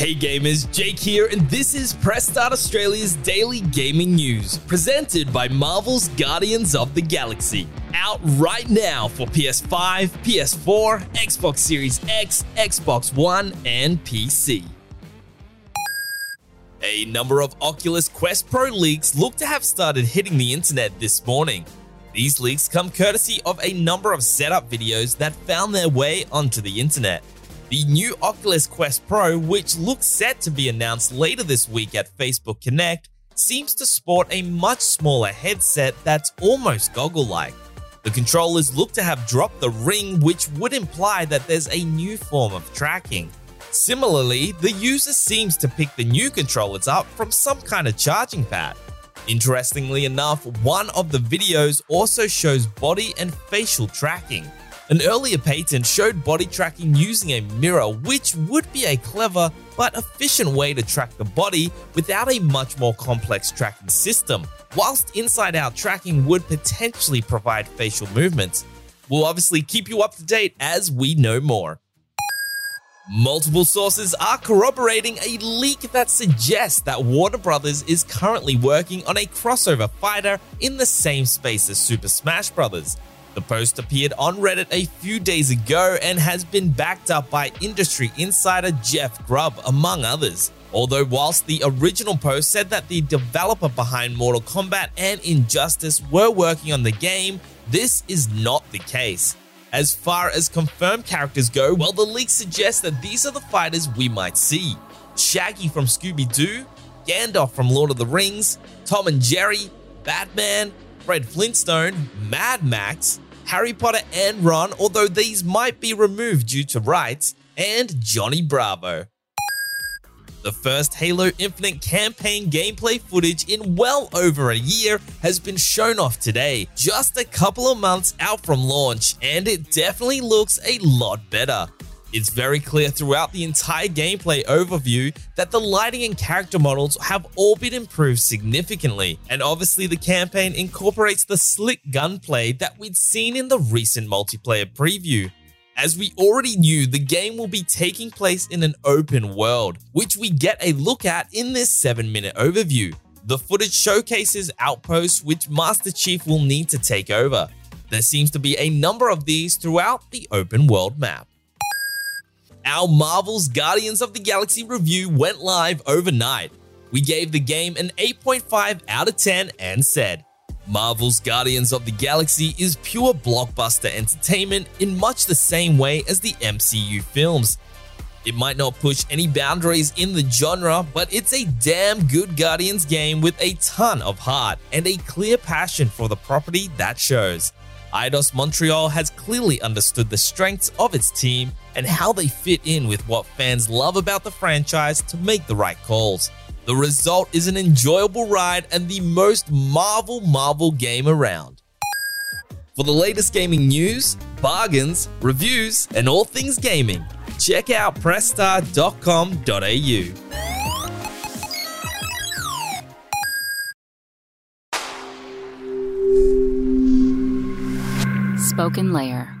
Hey gamers, Jake here, and this is Press Start Australia's daily gaming news, presented by Marvel's Guardians of the Galaxy. Out right now for PS5, PS4, Xbox Series X, Xbox One, and PC. A number of Oculus Quest Pro leaks look to have started hitting the internet this morning. These leaks come courtesy of a number of setup videos that found their way onto the internet. The new Oculus Quest Pro, which looks set to be announced later this week at Facebook Connect, seems to sport a much smaller headset that's almost goggle like. The controllers look to have dropped the ring, which would imply that there's a new form of tracking. Similarly, the user seems to pick the new controllers up from some kind of charging pad. Interestingly enough, one of the videos also shows body and facial tracking. An earlier patent showed body tracking using a mirror, which would be a clever but efficient way to track the body without a much more complex tracking system, whilst inside out tracking would potentially provide facial movements. We'll obviously keep you up to date as we know more. Multiple sources are corroborating a leak that suggests that Warner Brothers is currently working on a crossover fighter in the same space as Super Smash Bros. The post appeared on Reddit a few days ago and has been backed up by industry insider Jeff Grubb, among others. Although, whilst the original post said that the developer behind Mortal Kombat and Injustice were working on the game, this is not the case. As far as confirmed characters go, well, the leaks suggest that these are the fighters we might see Shaggy from Scooby Doo, Gandalf from Lord of the Rings, Tom and Jerry, Batman, Fred Flintstone, Mad Max, Harry Potter and Ron, although these might be removed due to rights, and Johnny Bravo. The first Halo Infinite campaign gameplay footage in well over a year has been shown off today, just a couple of months out from launch, and it definitely looks a lot better. It's very clear throughout the entire gameplay overview that the lighting and character models have all been improved significantly, and obviously the campaign incorporates the slick gunplay that we'd seen in the recent multiplayer preview. As we already knew, the game will be taking place in an open world, which we get a look at in this 7 minute overview. The footage showcases outposts which Master Chief will need to take over. There seems to be a number of these throughout the open world map. Our Marvel's Guardians of the Galaxy review went live overnight. We gave the game an 8.5 out of 10 and said, Marvel's Guardians of the Galaxy is pure blockbuster entertainment in much the same way as the MCU films. It might not push any boundaries in the genre, but it's a damn good Guardians game with a ton of heart and a clear passion for the property that shows. Eidos Montreal has clearly understood the strengths of its team and how they fit in with what fans love about the franchise to make the right calls. The result is an enjoyable ride and the most Marvel Marvel game around. For the latest gaming news, bargains, reviews, and all things gaming, check out pressstart.com.au. Spoken Layer